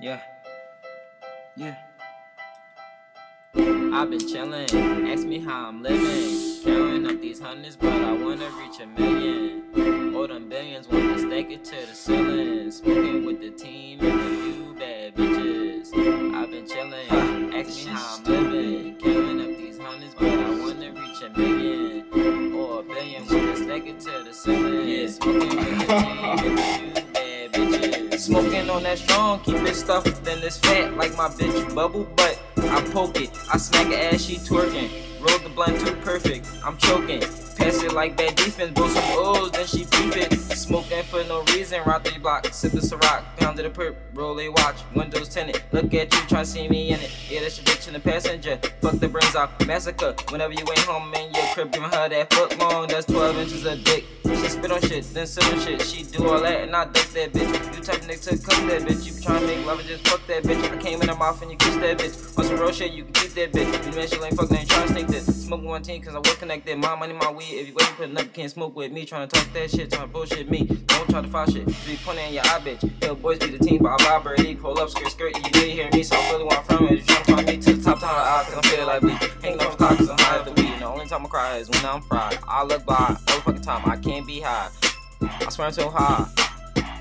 Yeah. Yeah. I've been chillin', ask me how I'm living. Counting up these hundreds, but I wanna reach a million. All them billions, wanna stack it to the ceiling. Smoking with the team and a few bad bitches. I've been chillin', ask me how I'm living. Counting up these hundreds, but I wanna reach a million. Or a billion, wanna stack it to the ceiling. Yeah, Smoking on that strong, keep it stuffed, then this fat like my bitch bubble butt. I poke it, I smack her ass, she twerking. Roll the blunt too perfect, I'm choking. It like bad defense, blow some O's, then she beef it. Smoking for no reason, rock three block, sippin' Ciroc, to the perp, roll a watch, windows tinted. Look at you, try to see me in it. Yeah, that's your bitch in the passenger. Fuck the brains off, massacre. Whenever you ain't home in your crib, giving her that foot long, that's 12 inches of dick. She spit on shit, then sit on shit. She do all that and I duck that bitch. You type nigga to cook that bitch. You tryna make love and just fuck that bitch. I came in her mouth and you kiss that bitch. On some real shit, you can keep that bitch. You man, she ain't fuck, ain't tryna stink this. Smoke one team cause I was connected. My money, my weed. If you waiting for another, can't smoke with me. Tryna talk that shit, tryna bullshit me. Don't try to fight shit. Be pointing in your eye, bitch. Hell, boys be the team, but I vibe already. Pull up, skirt, skirt. You did hear me, so I'm really want from it. You tryna find me to the top, time of the eye, cause I'm feeling like me. Hanging off the clock cause I'm high at the weed. The only time I cry is when I'm fried. I look by, all fucking time, I can't be high. I swear I'm so high.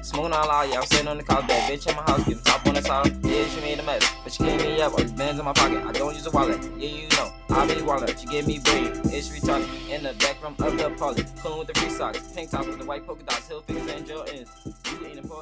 Smoking all out, yeah, I'm sitting on the couch, bad bitch in my house, getting top on the side. Yeah, she made a mess, but she gave me up, all these bands in my pocket. I don't use a wallet, yeah, you know. I be wallet, she gave me brain, it's retarded. In the back room of the party, coolin' with the free socks, pink top with the white polka dots, Hilfigers and Jordans. You ain't important,